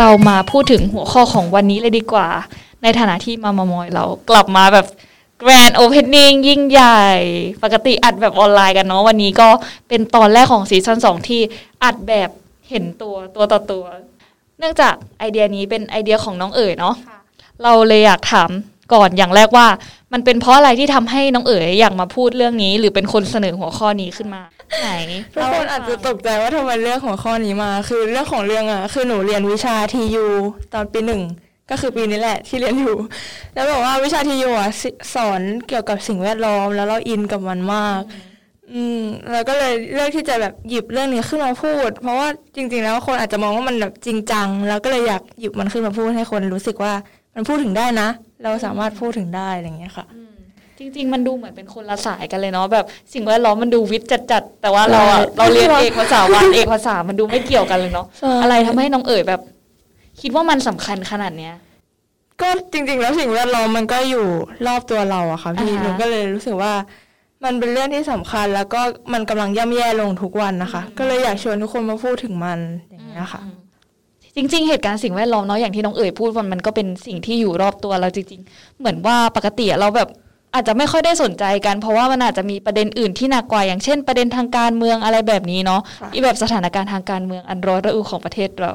เรามาพูดถึงหัวข้อของวันนี้เลยดีกว่า ในฐานะที่มามามอยเรากลับมาแบบ grand opening ยิ่งใหญ่ ปกติอัดแบบออนไลน์กันเนาะวันนี้ก็เป็นตอนแรกของซีซั่นสองที่อัดแบบเห็นตัวตัวต่อตัว เนื่องจากไอเดียนี้เป็นไอเดียของน้องเอ๋ยเนาะเราเลยอยากถาม ก่อนอย่างแรกว่า มันเป็นเพราะอะไรที่ทำให้น้องเอ๋ยอยากมาพูดเรื่องนี้ หรือเป็นคนเสนอหัวข้อนี้ขึ้นมาไหนทุกคนอาจจะตกใจว่าทำไมเลือกหัวข้อนี้มา คือเรื่องของเรื่องอะคือหนูเรียนวิชาทียูตอนปีหนึ่งก็คือปีนี้แหละที่เรียนอยู่ แล้วบอกว่าวิชาทียูอะสสอนเกี่ยวกับสิ่งแวดล้อมแล้วเราอินกับมันมากอืมแล้วก็เลยเลือกที่จะแบบหยิบเรื่องนี้ขึ้นมาพูด เพราะว่าจริง ๆ แล้วคนอาจจะมองว่ามันแบบจริงจัง แล้วก็เลยอยากหยิบมันขึ้นมาพูดให้คนรู้สึกว่า มันพูดถึงได้นะ เราสามารถพูดถึงได้อะไรอย่างเงี้ยค่ะจริง ๆ มันดูเหมือนเป็นคนละสายกันเลยเนาะแบบ สิ่งแวดล้อมมันดูวิทย์จัดๆแต่ว่าเราอะใช่เราเรียนเอกภาษาวันเอกภาษามันดูไม่เกี่ยวกันเลยเนาะใช่อะไรทำให้น้องเอ๋ยแบบ คิดว่ามันสำคัญขนาดเนี้ยก็จริง ๆ แล้วสิ่งแวดล้อมมันก็อยู่รอบตัวเราอะค่ะพี่อ่าฮะหนูก็เลยรู้สึกว่า มันเป็นเรื่องที่สำคัญแล้วก็มันกำลังย่ำแย่ลงทุกวันนะคะ ก็เลยอยากชวนทุกคนมาพูดถึงมันอย่างเงี้ยค่ะ จริง ๆ เหตุการณ์สิ่งแวดล้อมเนาะอย่างที่น้องเอ๋ยพูดมันมันก็เป็นสิ่งที่อยู่รอบตัวเราจริง ๆ เหมือนว่าปกติอะเราแบบอาจจะไม่ค่อยได้สนใจกัน เพราะว่ามันอาจจะมีประเด็นอื่นที่หนักกว่าอย่างเช่น ประเด็นทางการเมืองอะไรแบบนี้เนาะค่ะที่แบบสถานการณ์ทางการเมืองอันร้อนระอุของประเทศเรา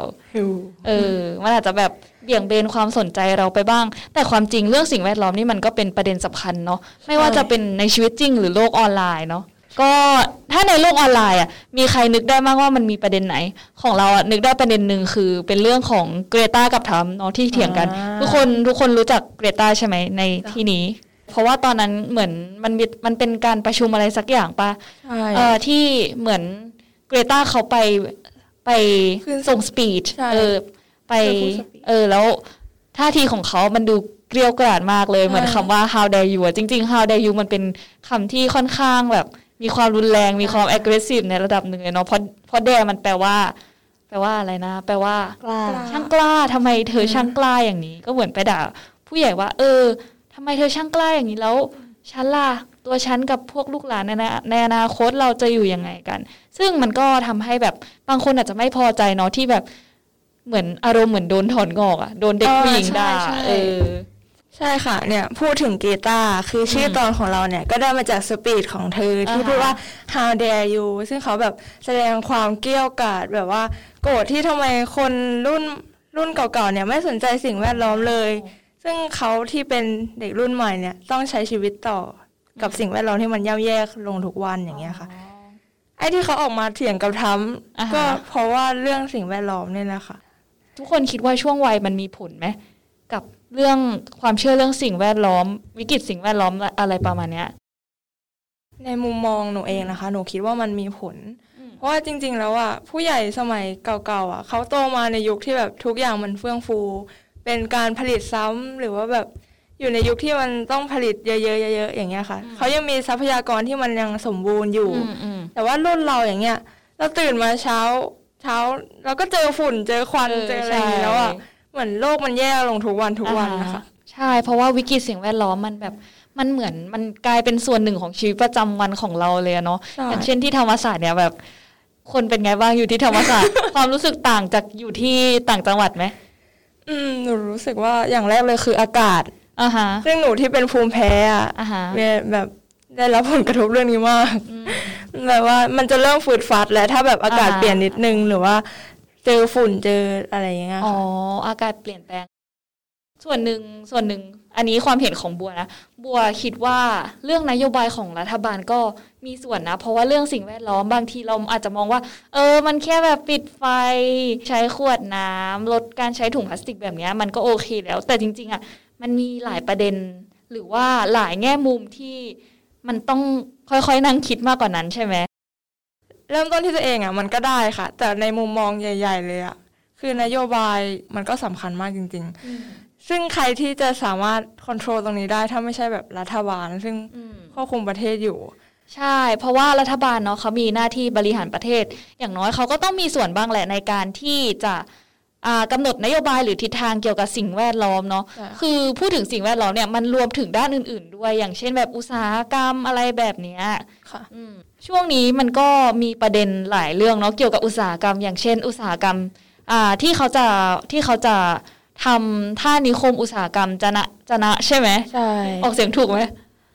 เออมันอาจจะแบบเบี่ยงเบนความสนใจเราไปบ้าง แต่ความจริงเรื่องสิ่งแวดล้อมนี่มันก็เป็นประเด็นสำคัญเนาะไม่ว่าจะเป็นในชีวิตจริงหรือโลกออนไลน์เนาะ ก็ถ้าในโลกออนไลน์อะมีใครนึกได้บ้างว่ามันมีประเด็นไหน ของเราอะนึกได้ประเด็นหนึ่งคือ เป็นเรื่องของเกรตากับทรัมป์เนาะที่เถียงกันอ่าทุกคนทุกคนรู้จักเกรตาใช่ไหมในที่นี้ เพราะว่าตอนนั้นเหมือนมันมีมันเป็นการประชุมอะไรสักอย่างปะใช่เอ่อที่เหมือนเกรตาเขาไปไปขึ้นส่งสปีชใช่เออไปไปพูด speech เออแล้วท่าทีของเขามันดูเกลียวกราดมากเลยใช่เหมือนคำว่า how dare you อะจริง ๆ how dare you มันเป็นคำที่ค่อนข้างแบบ มีความรุนแรงมีความ aggressive ในระดับหนึ่งเลยเนาะเพราะเพราะ dare มันแปลว่า แปลว่าอะไรนะ แปลว่ากล้าช่างกล้าทำไมเธอช่างกล้าอย่างนี้ ก็เหมือนไปด่าผู้ใหญ่ว่า เออทำไมเธอช่างกล้าอย่างนี้แล้วฉันล่ะตัวฉันกับพวกลูกหลานในอนาในอนาคตเราจะอยู่ยังไงกัน ซึ่งมันก็ทำให้แบบบางคนอาจจะไม่พอใจเนาะที่แบบเหมือนอารมณ์เหมือนโดนถอนงอกอะโดนเด็กผู้หญิงด่าใช่ใช่เออ ใช่ค่ะเนี่ยพูดถึงกีตาร์คือชื่อตอนของเราเนี่ย ก็ได้มาจากสปีดของเธอ ที่อ่าฮะพูดว่า how dare you ซึ่งเขาแบบแสดงความเกรี้ยวกราดแบบว่า โกรธที่ทำไมคนรุ่นรุ่นเก่าๆเนี่ยไม่สนใจสิ่งแวดล้อมเลย ซึ่งเขาที่เป็นเด็กรุ่นใหม่เนี่ยต้องใช้ชีวิตต่อกับสิ่งแวดล้อมที่มันย่ำแย่ลงทุกวันอย่างเงี้ยค่ะ ไอ้ที่เขาออกมาเถียงกับทรัมป์อ่าฮะก็เพราะว่าเรื่องสิ่งแวดล้อมเนี่ยแหละค่ะ ทุกคนคิดว่าช่วงวัยมันมีผลไหม กับเรื่องความเชื่อเรื่องสิ่งแวดล้อม วิกฤตสิ่งแวดล้อมอะไรประมาณเนี้ยในมุมมองหนูเองนะคะ หนูคิดว่ามันมีผลอืมเพราะว่าจริง ๆ แล้วอะผู้ใหญ่สมัยเก่าๆอะเขาโตมาในยุคที่แบบทุกอย่างมันเฟื่องฟู เป็นการผลิตซ้ำหรือว่าแบบอยู่ในยุคที่มันต้องผลิตเยอะๆเยอะๆอย่างเงี้ยค่ะเขายังมีทรัพยากรที่มันยังสมบูรณ์อยู่อืมอืมแต่ว่ารุ่นเราอย่างเงี้ย เราตื่นมาเช้าเช้าเราก็เจอฝุ่นเจอควันเออเจออะไรอย่างงี้แล้วอะ เหมือนโลกมันแย่ลงทุกวันทุกวันนะคะอ่าใช่ เพราะว่าวิกฤตสิ่งแวดล้อมมันแบบมันเหมือนมันกลายเป็นส่วนหนึ่งของชีวิตประจำวันของเราเลยอะเนาะใช่อย่างเช่นที่ธรรมศาสตร์เนี่ยแบบ คนเป็นไงบ้างอยู่ที่ธรรมศาสตร์ ความรู้สึกต่างจากอยู่ที่ต่างจังหวัดไหมอืมหนูรู้สึกว่าอย่างแรกเลยคืออากาศอ่าฮะซึ่งหนูที่เป็นภูมิแพ้อะอ่าฮะเนี่ยแบบได้รับผลกระทบเรื่องนี้มากอืมแบบว่ามันจะเริ่มฝืดฟัดแล้วถ้าแบบอากาศอ่าเปลี่ยนนิดนึงหรือว่า เจอฝุ่นเจออะไรอย่างเงี้ยอ๋อค่ะอากาศเปลี่ยนแปลง ส่วนหนึ่งส่วนหนึ่ง อันนี้ความเห็นของบัวนะบัวคิดว่าเรื่องนโยบายของรัฐบาลก็มีส่วนนะ เพราะว่าเรื่องสิ่งแวดล้อมบางทีเราอาจจะมองว่า เออ มันแค่แบบปิดไฟ ใช้ขวดน้ำลดการใช้ถุงพลาสติกแบบนี้มันก็โอเคแล้ว แต่จริง ๆอะมันมีหลายประเด็น หรือว่าหลายแง่มุมที่มันต้องค่อยๆนั่งคิดมากกว่านั้นใช่ไหม เริ่มต้นที่ตัวเองอะมันก็ได้ค่ะ แต่ในมุมมองใหญ่ ๆ เลยอะคือนโยบายมันก็สำคัญมากจริง ๆ ซึ่งใครที่จะสามารถควบคุมตรงนี้ได้ถ้าไม่ใช่แบบรัฐบาล ซึ่งอืมควบคุมประเทศอยู่ใช่ เพราะว่ารัฐบาลเนาะเขามีหน้าที่บริหารประเทศ อย่างน้อยเขาก็ต้องมีส่วนบ้างแหละในการที่จะอ่ากำหนดนโยบายหรือทิศทางเกี่ยวกับสิ่งแวดล้อมเนาะใช่คือพูดถึงสิ่งแวดล้อมเนี่ยมันรวมถึงด้านอื่น ๆ ด้วย อย่างเช่นแบบอุตสาหกรรมอะไรแบบเนี้ยค่ะอืม ช่วงนี้มันก็มีประเด็นหลายเรื่องเนาะเกี่ยวกับอุตสาหกรรม อย่างเช่น อุตสาหกรรมอ่าที่เขาจะที่เขาจะทำท่านิคมอุตสาหกรรมจะนะจะนะใช่ไหมใช่ออกเสียงถูกไหม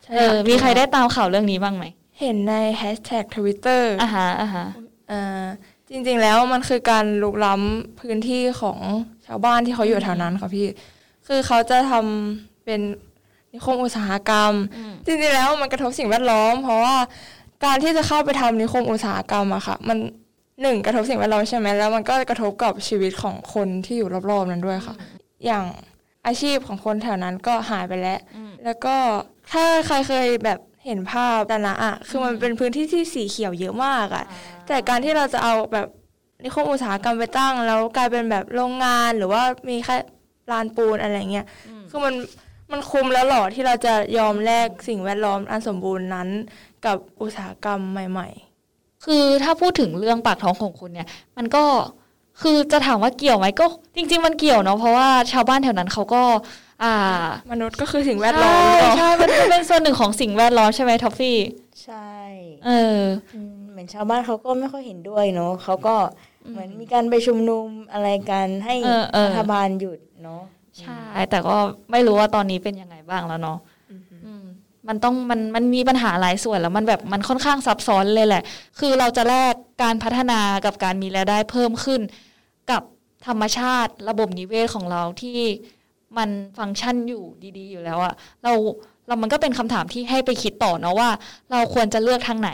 ใช่เออมีใครได้ตามข่าวเรื่องนี้บ้างไหม เห็นในแฮชแท็กทวิตเตอร์อ่าฮะอ่าฮะอ่าจริงๆแล้วมันคือการลุกล้ำพื้นที่ของชาวบ้านที่เขาอยู่แถวนั้นค่ะพี่ คือเขาจะทำเป็นนิคมอุตสาหกรรมอืมจริงๆแล้วมันกระทบสิ่งแวดล้อม เพราะว่า การที่จะเข้าไปทำนิคมอุตสาหกรรมอะค่ะ มันหนึ่งกระทบสิ่งแวดล้อมใช่ไหมแล้วมันก็กระทบกับชีวิตของคนที่อยู่รอบๆนั้นด้วยค่ะ อย่างอาชีพของคนแถวนั้นก็หายไปแล้วอืมแล้วก็ถ้าใครเคยแบบเห็นภาพดานะอะคือมันเป็นพื้นที่ที่สีเขียวเยอะมากอะแต่การที่เราจะเอาแบบนิคมอุตสาหกรรมไปตั้ง แล้วกลายเป็นแบบโรงงานหรือว่ามีแค่ลานปูนอะไรเงี้ยอืมคือมันมันคุ้มแล้วเหรอที่เราจะยอมแลกสิ่งแวดล้อมอันสมบูรณ์นั้น กับอุตสาหกรรมใหม่คือถ้าพูดถึงเรื่องปากท้องของคุณเนี่ย มันก็คือจะถามว่าเกี่ยวไหมก็ จริง ๆ มันเกี่ยวเนาะเพราะว่าชาวบ้านแถวนั้นเขาก็อ่าๆมนุษย์ก็คือสิ่งแวดล้อมใช่เนาะใช่มันก็เป็นส่วนหนึ่งของสิ่งแวดล้อมใช่ไหมท็อฟฟี่ใช่เอออืมเหมือนชาวบ้านเขาก็ไม่ค่อยเห็นด้วยเนาะเขาก็เหมือนมีการไปชุมนุมอะไรกันให้เออเออรัฐบาลหยุดเนาะใช่แต่ก็ไม่รู้ว่าตอนนี้เป็นยังไงบ้างแล้วเนาะอื มมันต้องมันมันมีปัญหาหลายส่วนแล้วมันแบบมันค่อนข้างซับซ้อนเลยแหละ คือเราจะแลกการพัฒนากับการมีรายได้เพิ่มขึ้น กับธรรมชาติระบบนิเวศของเราที่มันฟังก์ชันอยู่ดีๆ อยู่แล้วอะเราเรามันก็เป็นคำถามที่ให้ไปคิดต่อเนาะว่า เราควรจะเลือกทางไหน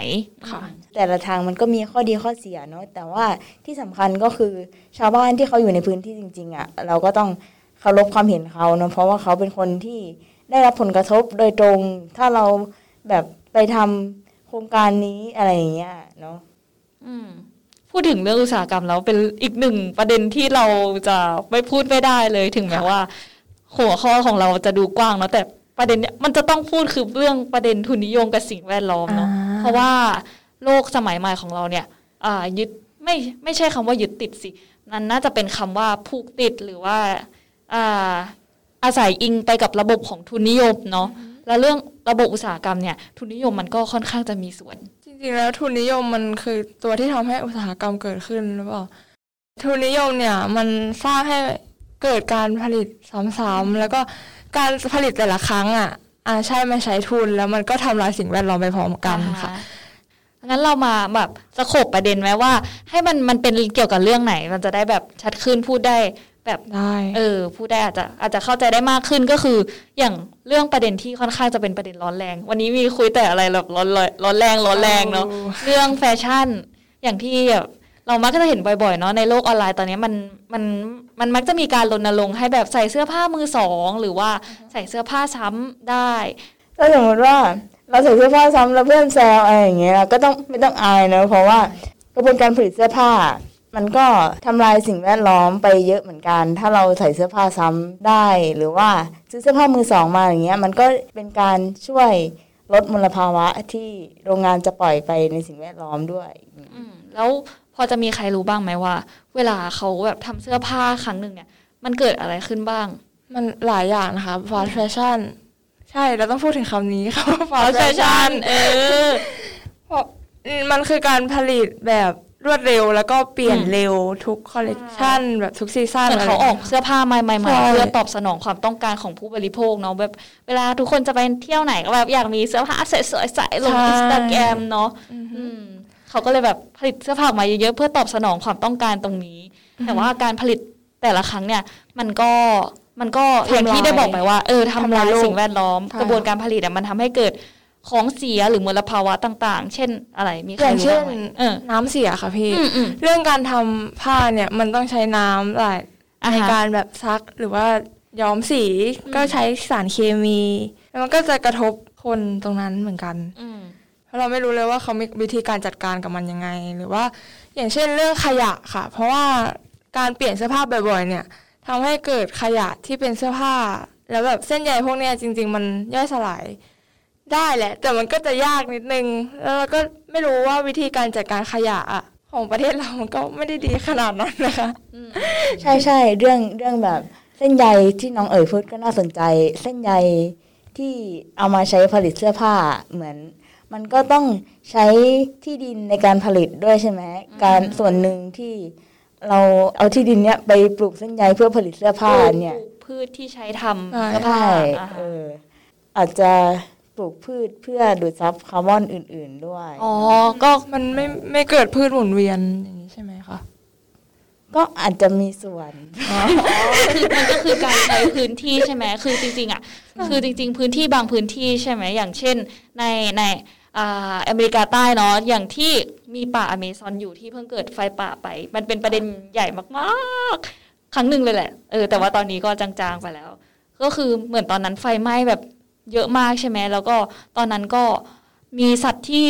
ค่ะ แต่ละทางมันก็มีข้อดีข้อเสียเนาะแต่ว่าที่สำคัญก็คือชาวบ้านที่เขาอยู่ในพื้นที่จริง ๆอะ่ะเราก็ต้องเคารพความเห็นเขาเนาะเพราะว่าเขาเป็นคนที่ ได้รับผลกระทบโดยตรง ถ้าเราแบบไปทำโครงการนี้อะไรอย่างเงี้ยเนาะอืมพูดถึงเรื่องอุตสาหกรรมแล้วเป็นอีกหนึ่งประเด็นที่เราจะไม่พูดไม่ได้เลยถึงแม้ว่า หัวข้อของเราจะดูกว้างเนาะแต่ประเด็นเนี้ยมันจะต้องพูดคือเรื่องประเด็นทุนนิยมกับสิ่งแวดล้อมเนาะอ่าเพราะว่าโลกสมัยใหม่ของเราเนี่ยอ่ายึดไม่ไม่ใช่คำว่ายึดติดสินั่นน่าจะเป็นคำว่าผูกติดหรือว่า อ่าอาศัยอิงไปกับระบบของทุนนิยมเนาะแล้วเรื่องระบบอุตสาหกรรมเนี่ยทุนนิยมมันก็ค่อนข้างจะมีส่วน จริงๆแล้วทุนนิยมมันคือตัวที่ทำให้อุตสาหกรรมเกิดขึ้นหรือเปล่าทุนนิยมเนี่ยมันสร้างให้เกิดการผลิตซ้ำๆแล้วก็การผลิตแต่ละครั้งอะอ่าใช่มันใช้ทุนแล้วมันก็ทำลายสิ่งแวดล้อมไปพร้อมกันค่ะงั้นเรามาแบบสโคบประเด็นไหมว่า ให้มันมันเป็นเกี่ยวกับเรื่องไหน มันจะได้แบบชัดขึ้นพูดได้ แบบได้เออพูดได้อาจจะอาจจะเข้าใจได้มากขึ้นก็คือ อย่างเรื่องประเด็นที่ค่อนข้างจะเป็นประเด็นร้อนแรง วันนี้มีคุยแต่อะไรแบบร้อนร้อนร้อนแรงร้อนแรงเนาะเรื่องแฟชั่น อย่างที่แบบเรามักจะเห็นบ่อยๆเนาะในโลกออนไลน์ตอนนี้มันมันมันมักจะมีการรณรงค์ให้แบบใส่เสื้อผ้ามือสองหรือว่าใส่เสื้อผ้าซ้ำได้ถ้าสมมติว่าเราใส่เสื้อผ้าซ้ำแล้วเพื่อนแซวอะไรอย่างเงี้ยก็ต้องไม่ต้องอายเนอะเพราะว่ากระบวนการผลิตเสื้อผ้า มันก็ทำลายสิ่งแวดล้อมไปเยอะเหมือนกัน ถ้าเราใส่เสื้อผ้าซ้ำได้ หรือว่าซื้อเสื้อผ้ามือสองมาอย่างเงี้ย มันก็เป็นการช่วยลดมลภาวะที่โรงงานจะปล่อยไปในสิ่งแวดล้อมด้วยอืมแล้วพอจะมีใครรู้บ้างไหมว่า เวลาเขาแบบทำเสื้อผ้าครั้งหนึ่งเนี่ย มันเกิดอะไรขึ้นบ้าง มันหลายอย่างนะคะ fast fashion ใช่เราต้องพูดถึงคำนี้ค่ะว่า fast fashion fashion เออเพราะมันคือการผลิตแบบ รวดเร็วแล้วก็เปลี่ยนอืมเร็วทุกคอลเลกชันแบบทุกซีซั่นเหมือนเขาออกเสื้อผ้าใหม่ใช่ๆเพื่อตอบสนองความต้องการของผู้บริโภคเนาะแบบเวลาทุกคนจะไปเที่ยวไหนก็แบบอยากมีเสื้อผ้าสวยๆใส่ลงอินสตาแกรมเนาะอือฮึอืมเขาก็เลยแบบผลิตเสื้อผ้าออกมาเยอะๆเพื่อตอบสนองความต้องการตรงนี้ แต่ว่าการผลิตแต่ละครั้งเนี่ย มันก็มันก็อย่างที่ได้บอกไปว่า เออทำลายสิ่งแวดล้อม กระบวนการผลิตอะมันทำให้เกิด ของเสียหรือมลภาวะต่าง ๆ เช่นอะไรมีใคอรย่างรู้เช่นบ้างไหมเออน้ำเสียค่ะพี่อืมอืมเรื่องการทำผ้าเนี่ยมันต้องใช้น้ำหลายอ่าในฮะการแบบซักหรือว่าย้อมสีก็ใช้สารเคมีแล้วมันก็จะกระทบคนตรงนั้นเหมือนกันอืมเพราะเราไม่รู้เลยว่าเขามีวิธีการจัดการกับมันยังไง หรือว่า อย่างเช่นเรื่องขยะค่ะ เพราะว่าการเปลี่ยนเสื้อผ้าบ่อยๆ เนี่ยทำให้เกิดขยะที่เป็นเสื้อผ้า แล้วแบบเส้นใยพวกเนี้ยจริง ๆ มันย่อยสลาย ได้แหละ แต่มันก็จะยากนิดนึง แล้วเราก็ไม่รู้ว่าวิธีการจัดการขยะอะของประเทศเรามันก็ไม่ได้ดีขนาดนั้นนะคะใช่ใช่เรื่องเรื่องแบบเส้นใยที่น้องเอ๋ยพูดก็น่าสนใจ เส้นใยที่เอามาใช้ผลิตเสื้อผ้าเหมือน มันก็ต้องใช้ที่ดินในการผลิตด้วยใช่ไหมการส่วนหนึ่งที่เราเอาที่ดินเนี้ยไปปลูกเส้นใยเพื่อผลิตเสื้อผ้าเนี่ยปลูกพืชที่ใช้ทำใช่เสื้อผ้าใช่อ่าฮะเอออาจจะ ปลูกพืชเพื่อดูดซับคาร์บอนอื่น ๆด้วย อ๋อ ก็มันไม่ไม่เกิดพืชหมุนเวียนอย่างนี้ใช่ไหมคะ ก็อาจจะมีส่วนคือมันก็คือการใช้พื้นที่ใช่ไหมคือจริงๆอะ คือจริง ๆ พื้นที่บางพื้นที่ใช่ไหมอย่างเช่น ในในอ่าอเมริกาใต้เนาะอย่างที่มีป่าอเมซอนอยู่ที่เพิ่งเกิดไฟป่าไป มันเป็นประเด็นใหญ่มากๆ ครั้งหนึ่งเลยแหละเออแต่ว่าตอนนี้ก็จางๆไปแล้ว ก็คือเหมือนตอนนั้นไฟไหม้แบบ เยอะมากใช่ไหมแล้วก็ตอนนั้นก็มีสัตว์ที่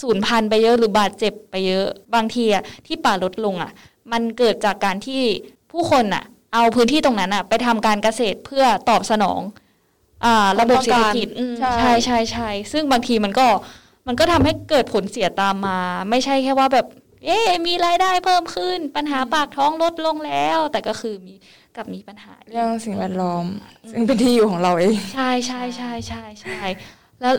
สูญพันธุ์ไปเยอะหรือบาดเจ็บไปเยอะบางทีอะที่ป่าลดลงอะมันเกิดจากการที่ผู้คนอะเอาพื้นที่ตรงนั้นอะไปทำการเกษตรเพื่อตอบสนอง อ่า ระบบเศรษฐกิจอืมใช่ใช่ใช่ใช่ซึ่งบางทีมันก็มันก็ทำให้เกิดผลเสียตามมา ไม่ใช่แค่ว่าแบบ เอ๊ะมีรายได้เพิ่มขึ้น ปัญหาปากท้องลดลงแล้ว แต่ก็คือมี กับมีปัญหาเรื่องสิ่งแวดล้อม ซึ่งเป็นที่อยู่ของเราเอง ใช่ใช่ใช่ใช่ใช่แล้ว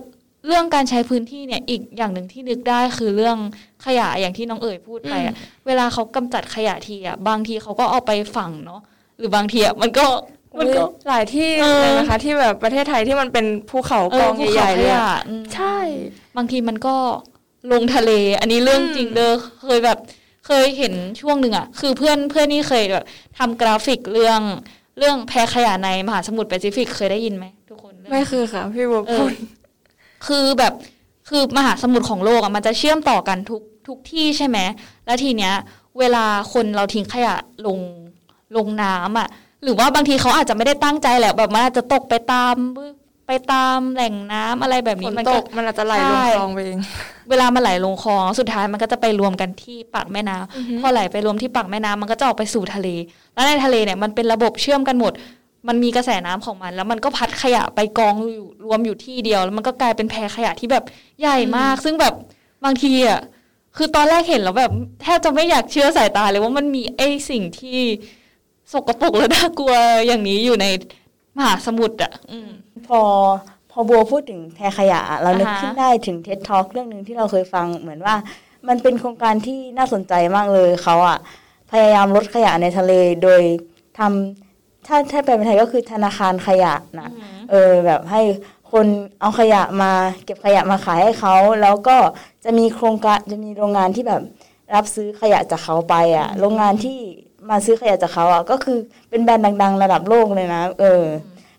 เรื่องการใช้พื้นที่เนี่ยอีกอย่างหนึ่งที่นึกได้คือเรื่องขยะอย่างที่น้องเอ๋ยพูดไปอะเวลาเขากำจัดขยะทีอะบางทีเขาก็เอาไปฝังเนาะหรือบางทีอะมันก็มันก็หลายที่เออเลยนะคะ ที่แบบประเทศไทยที่มันเป็นภูเขาเอกอองภูใหเขาญ่ๆขเลยยะอะอืมใช่ บางทีมันก็ลงทะเล อันนี้เรื่องจริงเด้อเคยแบบ เคยเห็นช่วงหนึ่งอะคือเพื่อนเพื่อนนี่เคยแบบทำกราฟิกเรื่องเรื่องแพขยะในมหาสมุทรแปซิฟิกเคยได้ยินไหมทุกคนเรื่องไม่คือค่ะ พี่บัวเอพูอดคือแบบคือมหาสมุทรของโลกอะมันจะเชื่อมต่อกันทุกทุกที่ใช่ไหมแล้วทีเนี้ย เวลาคนเราทิ้งขยะลงลงน้ำอะ หรือว่าบางทีเขาอาจจะไม่ได้ตั้งใจแหละแบบมันอาจจะตกไปตาม ไปตามแหล่งน้ำอะไรแบบฝนี้นมันตก็กมันอาจจะไหลลงใช่คลองไปเองเวลามันไหลลงคลองสุดท้ายมันก็จะไปรวมกันที่ปากแม่น้ำพอไหลไปรวมที่ปากแม่น้ำมันก็จะออกไปสู่ทะเล แล้วในทะเลเนี่ยมันเป็นระบบเชื่อมกันหมด มันมีกระแสน้ำของมัน แล้วมันก็พัดขยะไปกองอยู่รวมอยู่ที่เดียว แล้วมันก็กลายเป็นแพขยะที่แบบใหญ่มาก ซึ่งแบบบางทีอะคือตอนแรกเห็นแล้วแบบแทบจะไม่อยากเชื่อสายตาเลยว่ามันมีไอ้สิ่งที่สกปรกและน่ากลัวอย่างนี้อยู่ใน มหาสมุทรอะอืมพอพอบัวพูดถึงแพรขยะ เรานึกอ่าฮะขึ้นได้ถึงเท็ d ท a l k เรื่องหนึ่งที่เราเคยฟังเหมือนว่า มันเป็นโครงการที่น่าสนใจมากเลยเขาอะพยายามลดขยะในทะเลโดยทำถ้าถ้าแปลเป็นไทยก็คือธนาคารขยะนะเออแบบให้คนเอาขยะมาเก็บขยะมาขายให้เขาแล้วก็จะมีโครงการจะมีโรงงานที่แบบรับซื้อขยะจากเขาไปอะ่ะ โรงงานที่ มาซื้อขยะจากเขาอะ่ะก็คือเป็นแบรนด์ดัง ๆ ระดับโลกเลยนะ เออ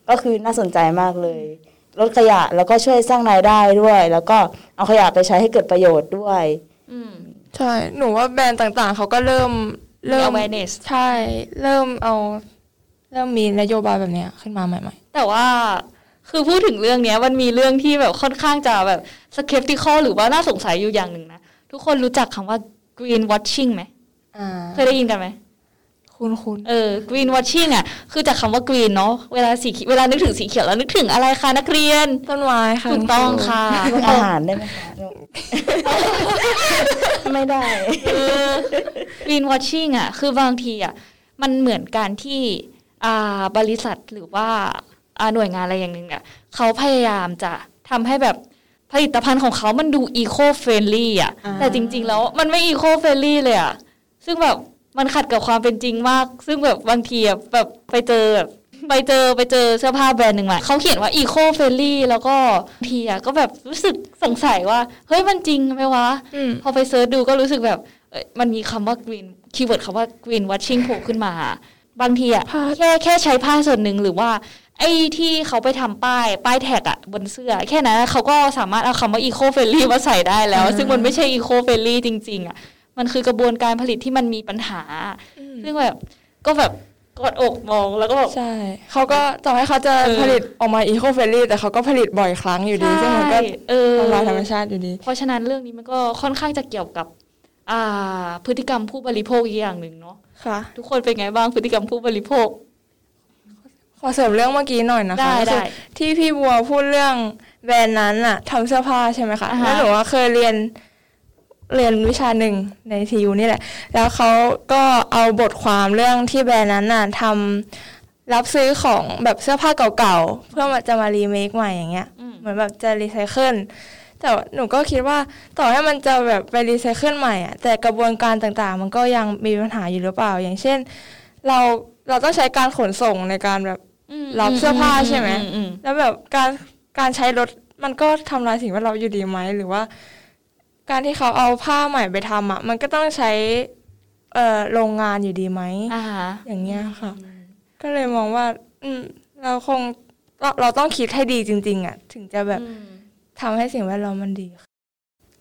ก็คือน่าสนใจมากเลยลดขยะแล้วก็ช่วยสร้างรายได้ด้วย แล้วก็เอาขยะไปใช้ให้เกิดประโยชน์ด้วยอืมใช่ หนูว่าแบรนด์ต่างๆ เขาก็เริ่มมีเริ่ม awareness ใช่ เริ่มเอา เริ่มมีนโยบายแบบเนี้ยขึ้นมาใหม่แต่ว่าคือพูดถึงเรื่องเนี้ยมันมีเรื่องที่แบบค่อนข้างจะแบบ skeptical หรือว่าน่าสงสัยอยู่อย่างหนึ่งนะ ทุกคนรู้จักคำว่า green watching ไหมๆอ่าเคยได้ยินกันไหม คุณคุณเออ green watching อะคือจากคำว่า green เนาะเวลาสีเขียวเวลานึกถึงสีเขียวแล้วนึกถึงอะไรคะนักเรียนต้นไม้ค่ะถูกต้องค่ะเรื่องอาหารได้ไหมคะไม่ได้คือ green watching อะคือบางทีอะมันเหมือนการที่อ่าบริษัทหรือว่าอ่าหน่วยงานอะไรอย่างหนึ่งเนี่ยเขาพยายามจะทำให้แบบผลิตภัณฑ์ของเขามันดู eco friendly อะอ่าแต่จริง ๆ แล้วมันไม่ eco friendly เลยอะ ซึ่งแบบ มันขัดกับความเป็นจริงมาก ซึ่งแบบบางทีอะแบบไปเจอแบบไปเจอไปเจอเสื้อผ้าแบรนด์หนึ่งมาเขาเขียนว่า eco friendly แล้วก็บางทีอะก็แบบรู้สึกสงสัยว่า เฮ้ยมันจริงไหมวะอืมพอไป search ดูก็รู้สึกแบบเอ้ยมันมีคำว่า green keyword คำว่า green washing โผล่ขึ้นมา บางทีอะผ้าแค่แค่ใช้ผ้าส่วนหนึ่งหรือว่า ไอ้ที่เขาไปทำป้ายป้ายแท็กอะบนเสื้อ แค่นั้นเขาก็สามารถเอาคำว่า eco friendly มาใส่ได้แล้ว ซึ่งมันไม่ใช่ eco friendly จริง ๆอะ มันคือกระบวนการผลิตที่มันมีปัญหา ซึ่งแบบก็แบบกดอกมองแล้วก็แบบใช่เขาก็ต่อให้เขาจะเออผลิตออกมา eco friendly แต่เขาก็ผลิตบ่อยครั้งอยู่ดีซึ่งมันก็ใช่เออทำลายธรรมชาติอยู่ดี เพราะฉะนั้นเรื่องนี้มันก็ค่อนข้างจะเกี่ยวกับ อ่า พฤติกรรมผู้บริโภคอีกอย่างหนึ่งเนาะค่ะ ทุกคนเป็นไงบ้างพฤติกรรมผู้บริโภค ขอเสริมเรื่องเมื่อกี้หน่อยนะคะได้ก็คือได้ที่พี่บัวพูดเรื่องแบรนด์นั้นอะทำเสื้อผ้าใช่ไหมคะอ่าฮะแล้วหนูว่าเคยเรียน เรียนวิชาหนึ่งใน TU นี่แหละ แล้วเขาก็เอาบทความเรื่องที่แบรนด์นั้นน่ะทำรับซื้อของแบบเสื้อผ้าเก่าๆ เพื่อมาจะมารีเมคใหม่อย่างเงี้ยอืมเหมือนแบบจะรีไซเคิลแต่หนูก็คิดว่าต่อให้มันจะแบบไปรีไซเคิลใหม่อะแต่กระบวนการต่างๆ มันก็ยังมีปัญหาอยู่หรือเปล่า อย่างเช่น เราเราต้องใช้การขนส่งในการแบบรับเสื้อผ้าใช่ไหมอือืแล้วแบบการการใช้รถมันก็ทำลายสิ่งแวดล้อมอยู่ดีไหมหรือว่า การที่เขาเอาผ้าใหม่ไปทำอะ มันก็ต้องใช้เอ่อโรงงานอยู่ดีไหมอ่าฮะอย่างเงี้ยค่ะ ก็เลยมองว่า อืม เราคงเราเราต้องคิดให้ดีจริง ๆ อะ ถึงจะแบบอืมทำให้สิ่งแวดล้อมมันดี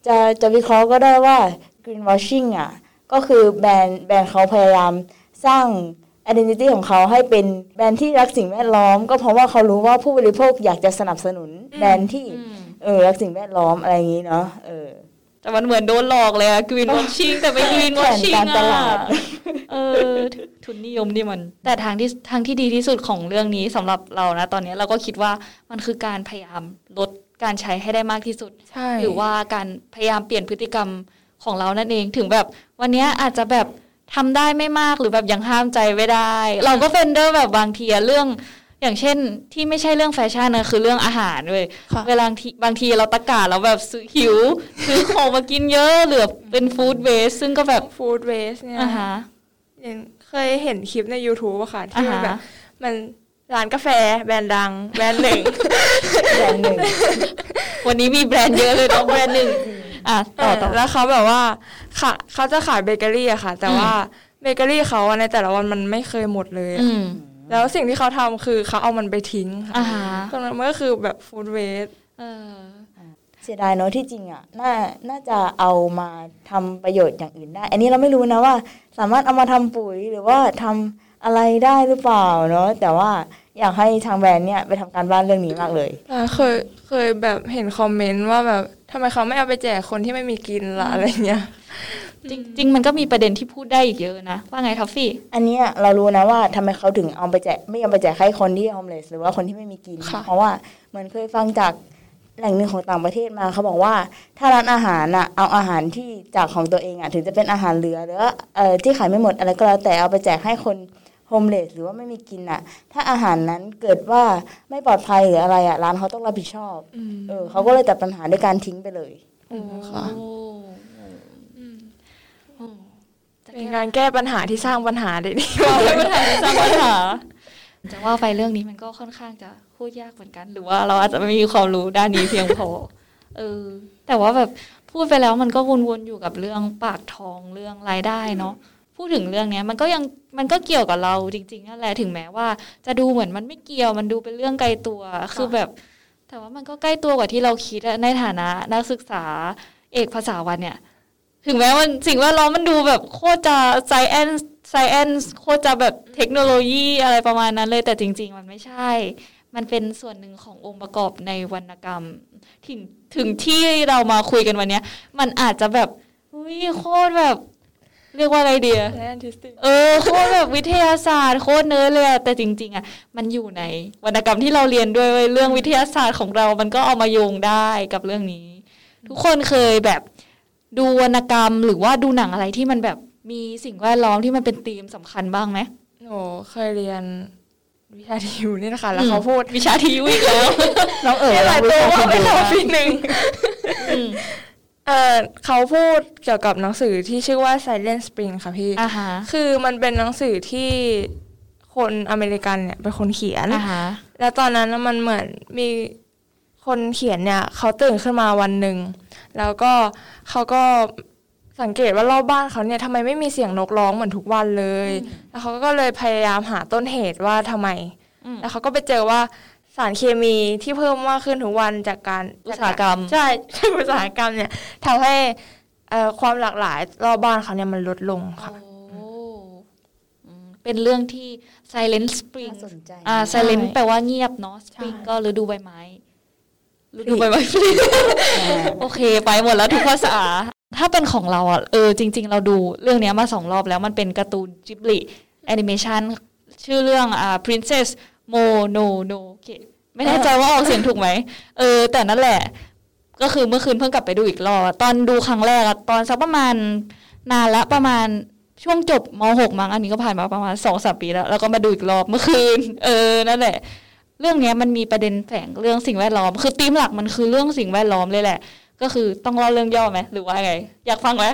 จะจะวิเคราะห์ก็ได้ว่า greenwashing อะ ก็คือแบรนด์แบรนด์เขาพยายามสร้าง identity ของเขาให้เป็นแบรนด์ที่รักสิ่งแวดล้อม ก็เพราะว่าเขารู้ว่าผู้บริโภคอยากจะสนับสนุนแบรนด์ที่อืมเออรักสิ่งแวดล้อมอะไรอย่างนี้เนาะเออ แต่มันเหมือนโดนหลอกเลยอะกรีนวอชชิ่งแต่ไม่กรีนวอชชิ่งแผนการตอะลาดเออทุนนิยมนี่มัน แต่ทางที่ทางที่ดีที่สุดของเรื่องนี้สำหรับเรานะตอนนี้เราก็คิดว่ามันคือการพยายามลดการใช้ให้ได้มากที่สุดใช่หรือว่าการพยายามเปลี่ยนพฤติกรรมของเรานั่นเองถึงแบบวันเนี้ยอาจจะแบบทำได้ไม่มากหรือแบบยังห้ามใจไม่ได้ เราก็เป็นเด้อแบบบางทีอะเรื่อง อย่างเช่นที่ไม่ใช่เรื่องแฟชั่นนะคือเรื่องอาหารเว้ยค่ะเวลาที่บางทีเราตะกาเราแบบซื้อหิวซื้อของมากินเยอะเหลือเป็นฟู้ดเวสซึ่งก็แบบฟู้ดเวสเนี่ยอ่าฮะอย่างเคยเห็นคลิปใน YouTube อะค่ะที่มันอ่าฮะแบบมันร้านกาแฟแบรนด์ดัง แบรนด์หนึ่งแบรนด์หนึ่งวันนี้มีแบรนด์เยอะเลยเนาะแบรนด์หนึ่งอะต่อต่อแล้วเขาแบบว่าค่ะเขาจะขายเบเกอรี่อะค่ะ แต่อืมว่าเบเกอรี่เขาอะในแต่ละวันมันไม่เคยหมดเลยอืม แล้วสิ่งที่เขาทำคือเขาเอามันไปทิ้งค่ะอ่าฮะตรงนั้นมันก็คือแบบ food waste เออเสียดายเนาะที่จริงอะน่าน่าจะเอามาทำประโยชน์อย่างอื่นได้ อันนี้เราไม่รู้นะว่า สามารถเอามาทำปุ๋ยหรือว่าทำอะไรได้หรือเปล่าเนาะแต่ว่าอยากให้ทางแบรนด์เนี่ยไปทำการบ้านเรื่องนี้มากเลยเคยเคยแบบเห็นคอมเมนต์ว่าแบบทำไมเขาไม่เอาไปแจกคนที่ไม่มีกินล่ะอะไรเงี้ย จริงจริงมันก็มีประเด็นที่พูดได้อีกเยอะนะ ว่าไงทัฟฟี่ อันเนี้ยเรารู้นะว่าทำไมเขาถึงเอาไปแจกไม่เอาไปแจกให้คนที่ homeless หรือว่าคนที่ไม่มีกินค่ะเพราะว่าเหมือนเคยฟังจากแหล่งหนึ่งของต่างประเทศมาเขาบอกว่า ถ้าร้านอาหารน่ะเอาอาหารที่จากของตัวเองอะถึงจะเป็นอาหารเหลือหรือว่าเอ่อที่ขายไม่หมดอะไรก็แล้วแต่เอาไปแจกให้คนโฮมเลสหรือว่าไม่มีกินอะ ถ้าอาหารนั้นเกิดว่าไม่ปลอดภัยหรืออะไรอะร้านเขาต้องรับผิดชอบเออเขาก็เลยตัดปัญหาด้วยการทิ้งไปเลยค่ะโอ้โอ้จะ เป็นการแก้ปัญหาที่สร้างปัญหาได้ดีปัญหาที่สร้างปัญหาจะว่าไปเรื่องนี้มันก็ค่อนข้างจะพูดยากเหมือนกัน หรือว่าเราอาจจะไม่มีความรู้ด้านนี้เพียงพอเออ แต่ว่าแบบพูดไปแล้วมันก็วนๆอยู่กับเรื่องปากท้องเรื่องรายได้เนาะพูดถึงเรื่องเนี้ยมันก็ยังมันก็เกี่ยวกับเราจริงๆนั่นแหละถึงแม้ว่า จะดูเหมือนมันไม่เกี่ยวมันดูเป็นเรื่องไกลตัวคือแบบ แต่ว่ามันก็ใกล้ตัวกว่าที่เราคิดในฐานะนักศึกษาเอกภาษาวันเนี่ย ถึงแม้มันสิ่งแวดล้อมมันดูแบบโคตรจะไซแอนไซแอนโคตรจะแบบเทคโนโลยีอะไรประมาณนั้นเลยแต่จริง ๆ มันไม่ใช่ มันเป็นส่วนหนึ่งขององค์ประกอบในวรรณกรรม ถึงถึงที่เรามาคุยกันวันเนี้ยมันอาจจะแบบอุ้ยโคตรแบบ เรียกว่าอะไรเดียและ artistic เออโคตรแบบวิทยาศาสตร์โคตรเนิร์ดเลยอะแต่จริง ๆอะมันอยู่ในวรรณกรรมที่เราเรียนด้วยเว้ยเรื่องวิทยาศาสตร์ของเรา มันก็เอามาโยงได้กับเรื่องนี้ ทุกคนเคยแบบ ดูวรรณกรรมหรือว่าดูหนังอะไรที่มันแบบมีสิ่งแวดล้อมที่มันเป็นธีมสำคัญบ้างไหมหนูเคยเรียนวิชาทีวนี่นะคะ แล้วเขาพูดวิชาทีวิทย์แล้วน้องเอ๋ยหลายวิตัวชาว่าคุณไม่ดูชอบนะปีหนึ่งอืมเออเขาพูดเกี่ยวกับหนังสือที่ชื่อว่า Silent Spring ค่ะพี่อ่าฮะคือมันเป็นหนังสือที่คนอเมริกันเนี่ยเป็นคนเขียนอ่าฮะแล้วตอนนั้นน่ะมันเหมือนมีคนเขียนเนี่ย เขาตื่นขึ้นมาวันหนึ่ง แล้วก็เขาก็สังเกตว่ารอบบ้านเขาเนี่ยทำไมไม่มีเสียงนกร้องเหมือนทุกวันเลย แล้วเขาก็เลยพยายามหาต้นเหตุว่าทำไมอืมแล้วเขาก็ไปเจอว่าสารเคมีที่เพิ่มมากขึ้นทุกวันจากการอุตสาหกรรม ใช่ใช่อุตสาหกรรมเนี่ยทำให้เอ่อความหลากหลายรอบบ้านเขาเนี่ยมันลดลงค่ะโอ้อืมเป็นเรื่องที่ Silent Spring น่าสนใจอ่า Silent ใช่แปลว่าเงียบเนาะ Spring ใช่ก็ฤดูใบไม้ ฤดูใบไม้ผลิโอเค ไปหมดแล้วทุกภาษา ถ้าเป็นของเราอะเออจริง ๆ เราดูเรื่องเนี้ยมาสองรอบแล้วมันเป็นการ์ตูนจิบลิแอนิเมชันชื่อเรื่องอ่า Princess Mononoke ไม่แน่ใจว่าออกเสียงถูกไหมเออ แต่นั่นแหละ ก็คือเมื่อคืนเพิ่งกลับไปดูอีกรอบตอนดูครั้งแรกอะตอนสักประมาณนานละประมาณช่วงจบม .6 มั้งอันนี้ก็ผ่านมาประมาณสองสามปีแล้ว แล้วก็มาดูอีกรอบเมื่อคืน เออนั่นแหละ เรื่องเนี้ยมันมีประเด็นแฝงเรื่องสิ่งแวดล้อม คือธีมหลักมันคือเรื่องสิ่งแวดล้อมเลยแหละ ก็คือต้องเล่าเรื่องย่อไหมหรือว่าไง อยากฟังไหม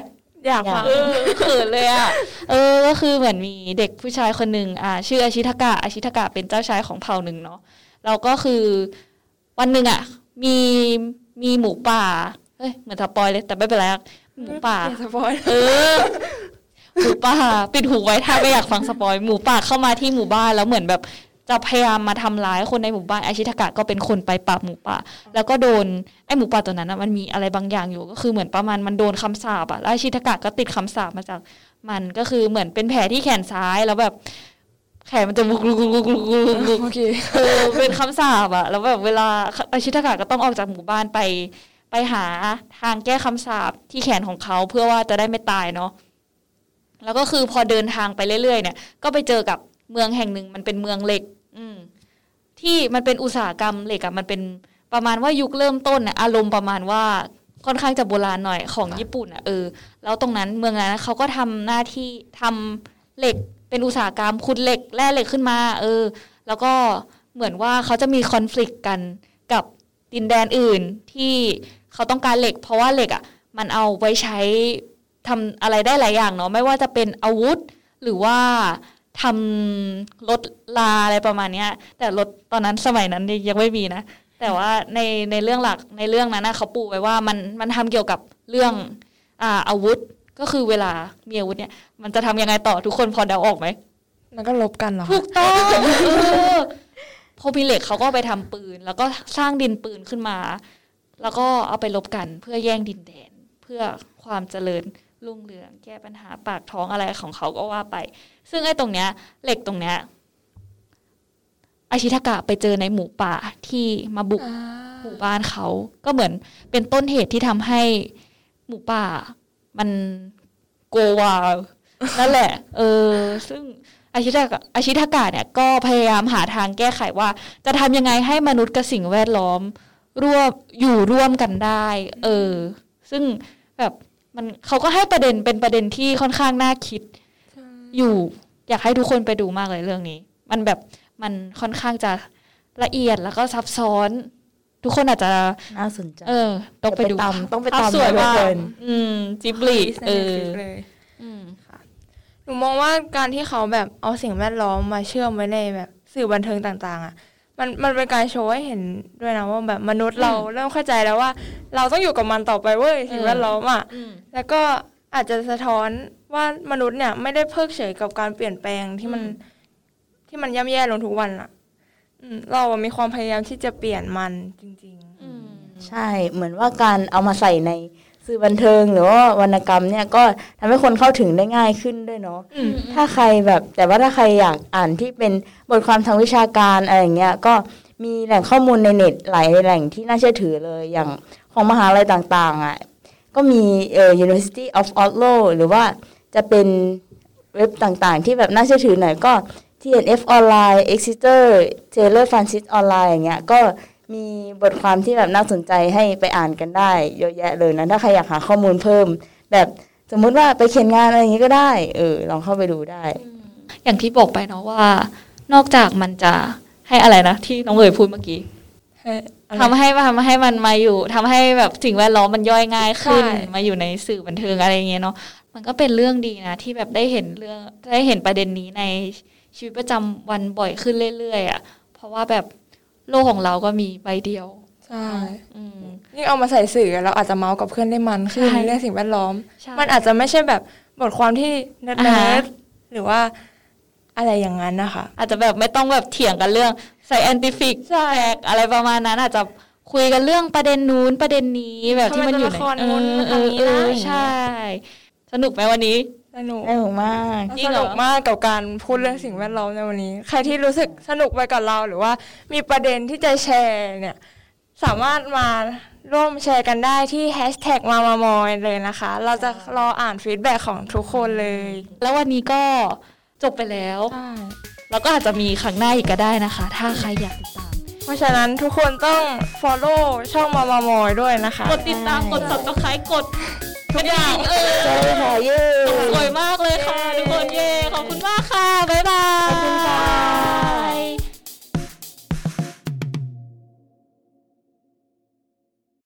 อยากฟังเออเขินเลยอะเออก็คือเหมือนมีเด็กผู้ชายคนหนึ่งอ่า ชื่ออาชิทกะอาชิทกะเป็นเจ้าชายของเผ่าหนึ่งเนาะเราก็คือวันหนึ่งอะ มีมีหมูป่าเฮ้ยเหมือน spoil เลย แต่ไม่เป็นไรอะหมูป่าอย่า spoil เออหมูป่าปิดหูไว้ถ้าไม่อยากฟัง spoil หมูป่าเข้ามาที่หมู่บ้านแล้วเหมือนแบบ จะพยายามมาทำร้ายคนในหมู่บ้านอาชิทกะก็เป็นคนไปปราบหมูป่า แล้วก็โดนไอ้หมูป่าตัวนั้นนะมันมีอะไรบางอย่างอยู่ก็คือเหมือนประมาณมันโดนคำสาปอะแล้วอาชิทกะก็ติดคำสาปมาจากมันก็คือเหมือนเป็นแผลที่แขนซ้ายแล้วแบบแขนมันจะบุกลุกลุกลุกลุกลุกลุกโอเคเออเป็นคำสาปอะแล้วแบบเวลาอาชิทกะก็ต้องออกจากหมู่บ้านไป ไปหาทางแก้คำสาปที่แขนของเขาเพื่อว่าจะได้ไม่ตายเนาะแล้วก็คือพอเดินทางไปเรื่อยๆเนี่ย ก็ไปเจอกับเมืองแห่งหนึ่งมันเป็นเมืองเหล็กอืม ที่มันเป็นอุตสาหกรรมเหล็กอะมันเป็นประมาณว่ายุคเริ่มต้นน่ะอารมณ์ประมาณว่าค่อนข้างจะโบราณหน่อยของญี่ปุ่นอะเออแล้วตรงนั้นเมืองนั้นเขาก็ทำหน้าที่ทำเหล็กเป็นอุตสาหกรรมขุดเหล็กแร่เหล็กขึ้นมา เออ แล้วก็เหมือนว่าเขาจะมีคอน FLICT กันกับดินแดนอื่นที่เขาต้องการเหล็ก เพราะว่าเหล็กอะมันเอาไว้ใช้ทำอะไรได้หลายอย่างเนาะไม่ว่าจะเป็นอาวุธ หรือว่า ทำรถลาอะไรประมาณเนี้ย แต่รถตอนนั้นสมัยนั้นยังไม่มีนะ แต่ว่าในในเรื่องหลักในเรื่องนั้นนะเขาปูไว้ว่ามันมันทำเกี่ยวกับเรื่องอ่าอาวุธก็คือเวลามีอาวุธเนี่ย มันจะทำยังไงต่อทุกคนพอเดาออกไหมมันก็ลบกันเหรอถูกต้องเออพอมีเหล็กเขาก็ไปทำปืน แล้วก็สร้างดินปืนขึ้นมา แล้วก็เอาไปลบกันเพื่อแย่งดินแดน เพื่อความเจริญ รุ่งเรืองแก้ปัญหาปากท้องอะไรของเขาก็ว่าไป ซึ่งไอ้ตรงเนี้ยเหล็กตรงเนี้ยอาชิทกะไปเจอในหมู่ป่าที่มาบุกหมู่บ้านเขาก็เหมือนเป็นต้นเหตุที่ทำให้หมู่ป่า มันโกวานั่นแหละ เออ ซึ่งอาชิตากะอาชิทากะเนี่ยก็พยายามหาทางแก้ไขว่า จะทำยังไงให้มนุษย์กับสิ่งแวดล้อมร่วมอยู่ร่วมกันได้ เออ ซึ่งแบบ มันเขาก็ให้ประเด็นเป็นประเด็นที่ค่อนข้างน่าคิด อยู่อยากให้ทุกคนไปดูมากเลยเรื่องนี้ มันแบบมันค่อนข้างจะละเอียดแล้วก็ซับซ้อน ทุกคนอาจจะน่าสนใจเออ ต้องไปดูตามต้องไปภาพตามสวยนะทุกมากคนอืมจิบลีเออเลยอืมหนูมองว่าการที่เขาแบบเอาสิ่งแวดล้อมมาเชื่อมไว้ในแบบสื่อบันเทิงต่าง ๆ อะ มันมันเป็นการโชว์ให้เห็นด้วยนะว่าแบบมนุษย์เราอืมเริ่มเข้าใจแล้วว่า เราต้องอยู่กับมันต่อไปเว้ยสิ่งเออแวดล้อมอะอืมแล้วก็อาจจะสะท้อนว่ามนุษย์เนี่ย ไม่ได้เพิกเฉยกับการเปลี่ยนแปลงที่มันอืมที่มันย่ำแย่ลงทุกวันอะอืมเราอะมีความพยายามที่จะเปลี่ยนมันจริงอืมใช่เหมือนว่าการเอามาใส่ใน สื่อบันเทิงหรือว่าวรรณกรรมเนี่ยก็ทำให้คนเข้าถึงได้ง่ายขึ้นด้วยเนาะๆอืมถ้าใครแบบแต่ว่าถ้าใครอยากอ่านที่เป็นบทความทางวิชาการอะไรอย่างเงี้ยก็มีแหล่งข้อมูลในเน็ตหลายแหล่งที่น่าเชื่อถือเลยอย่างของมหาลัยต่างๆอะก็มีเอ่อ University of Oslo หรือว่าจะเป็นเว็บต่างๆ ที่แบบน่าเชื่อถือหน่อยก็ TNF ออนไลน์ Exeter Taylor Francis ออนไลน์อย่างเงี้ยก็ มีบทความที่แบบน่าสนใจให้ไปอ่านกันได้เยอะแยะเลยนะถ้าใครอยากหาข้อมูลเพิ่ม แบบสมมุติว่าไปเขียนงานอะไรอย่างงี้ก็ได้ เออ ลองเข้าไปดูได้ อย่างที่บอกไปเนาะว่า นอกจากมันจะให้อะไรนะที่น้องเอ๋ยพูดเมื่อกี้ให้อะไรทำให้ทำให้มันมาอยู่ทำให้แบบสิ่งแวดล้อมมันย่อยง่ายขึ้นใช่มาอยู่ในสื่อบันเทิงอะไรอย่างเงี้ยเนาะมันก็เป็นเรื่องดีนะ ที่แบบได้เห็นเรื่องได้เห็นประเด็นนี้ในชีวิตประจำวันบ่อยขึ้นเรื่อยๆอะเพราะว่าแบบ โลกของเราก็มีใบเดียว ใช่อืมยิ่งเอามาใส่สื่อเราอาจจะเมาส์กับเพื่อนได้มันขึ้นใช่เรื่องสิ่งแวดล้อมใช่มันอาจจะไม่ใช่แบบบทความที่เนิอ่าฮะร์ดๆหรือว่าอะไรอย่างนั้นนะคะ อาจจะแบบไม่ต้องแบบเถียงกันเรื่อง scientific ใช่ fact อะไรประมาณนั้น อาจจะคุยกันเรื่องประเด็นนู้นประเด็นนี้แบบที่มันอยู่ในทำไมตัวละครนู้นเออทำอย่างนี้เออนะใช่ สนุกไหมวันนี้ สนุกได้ถูกมากจริสงเหรอนุกมากกับการพูดเรื่องสิ่งแวดล้อมในวันนี้ ใครที่รู้สึกสนุกไปกับเราหรือว่ามีประเด็นที่จะแชร์เนี่ย สามารถมาร่วมแชร์กันได้ที่แฮชแท็กมามามอยเลยนะคะ เราจะรออ่านฟีดแบ็ของทุกคนเลย แล้ววันนี้ก็จบไปแล้วใช่แล้วก็อาจจะมีครั้งหน้าอีกก็ได้นะคะ ถ้าใครอยากติดตาม เพราะฉะนั้นทุกคนต้อง follow ช่องมามามอยด้วยนะคะ กดติดตามกด subscribe กด ทุกอย่างเออใช่ค่ะสวยมากเลยค่ะทุกคนเย่ขอบคุณมากค่ะบ๊ายบายขอบคุณค่ะ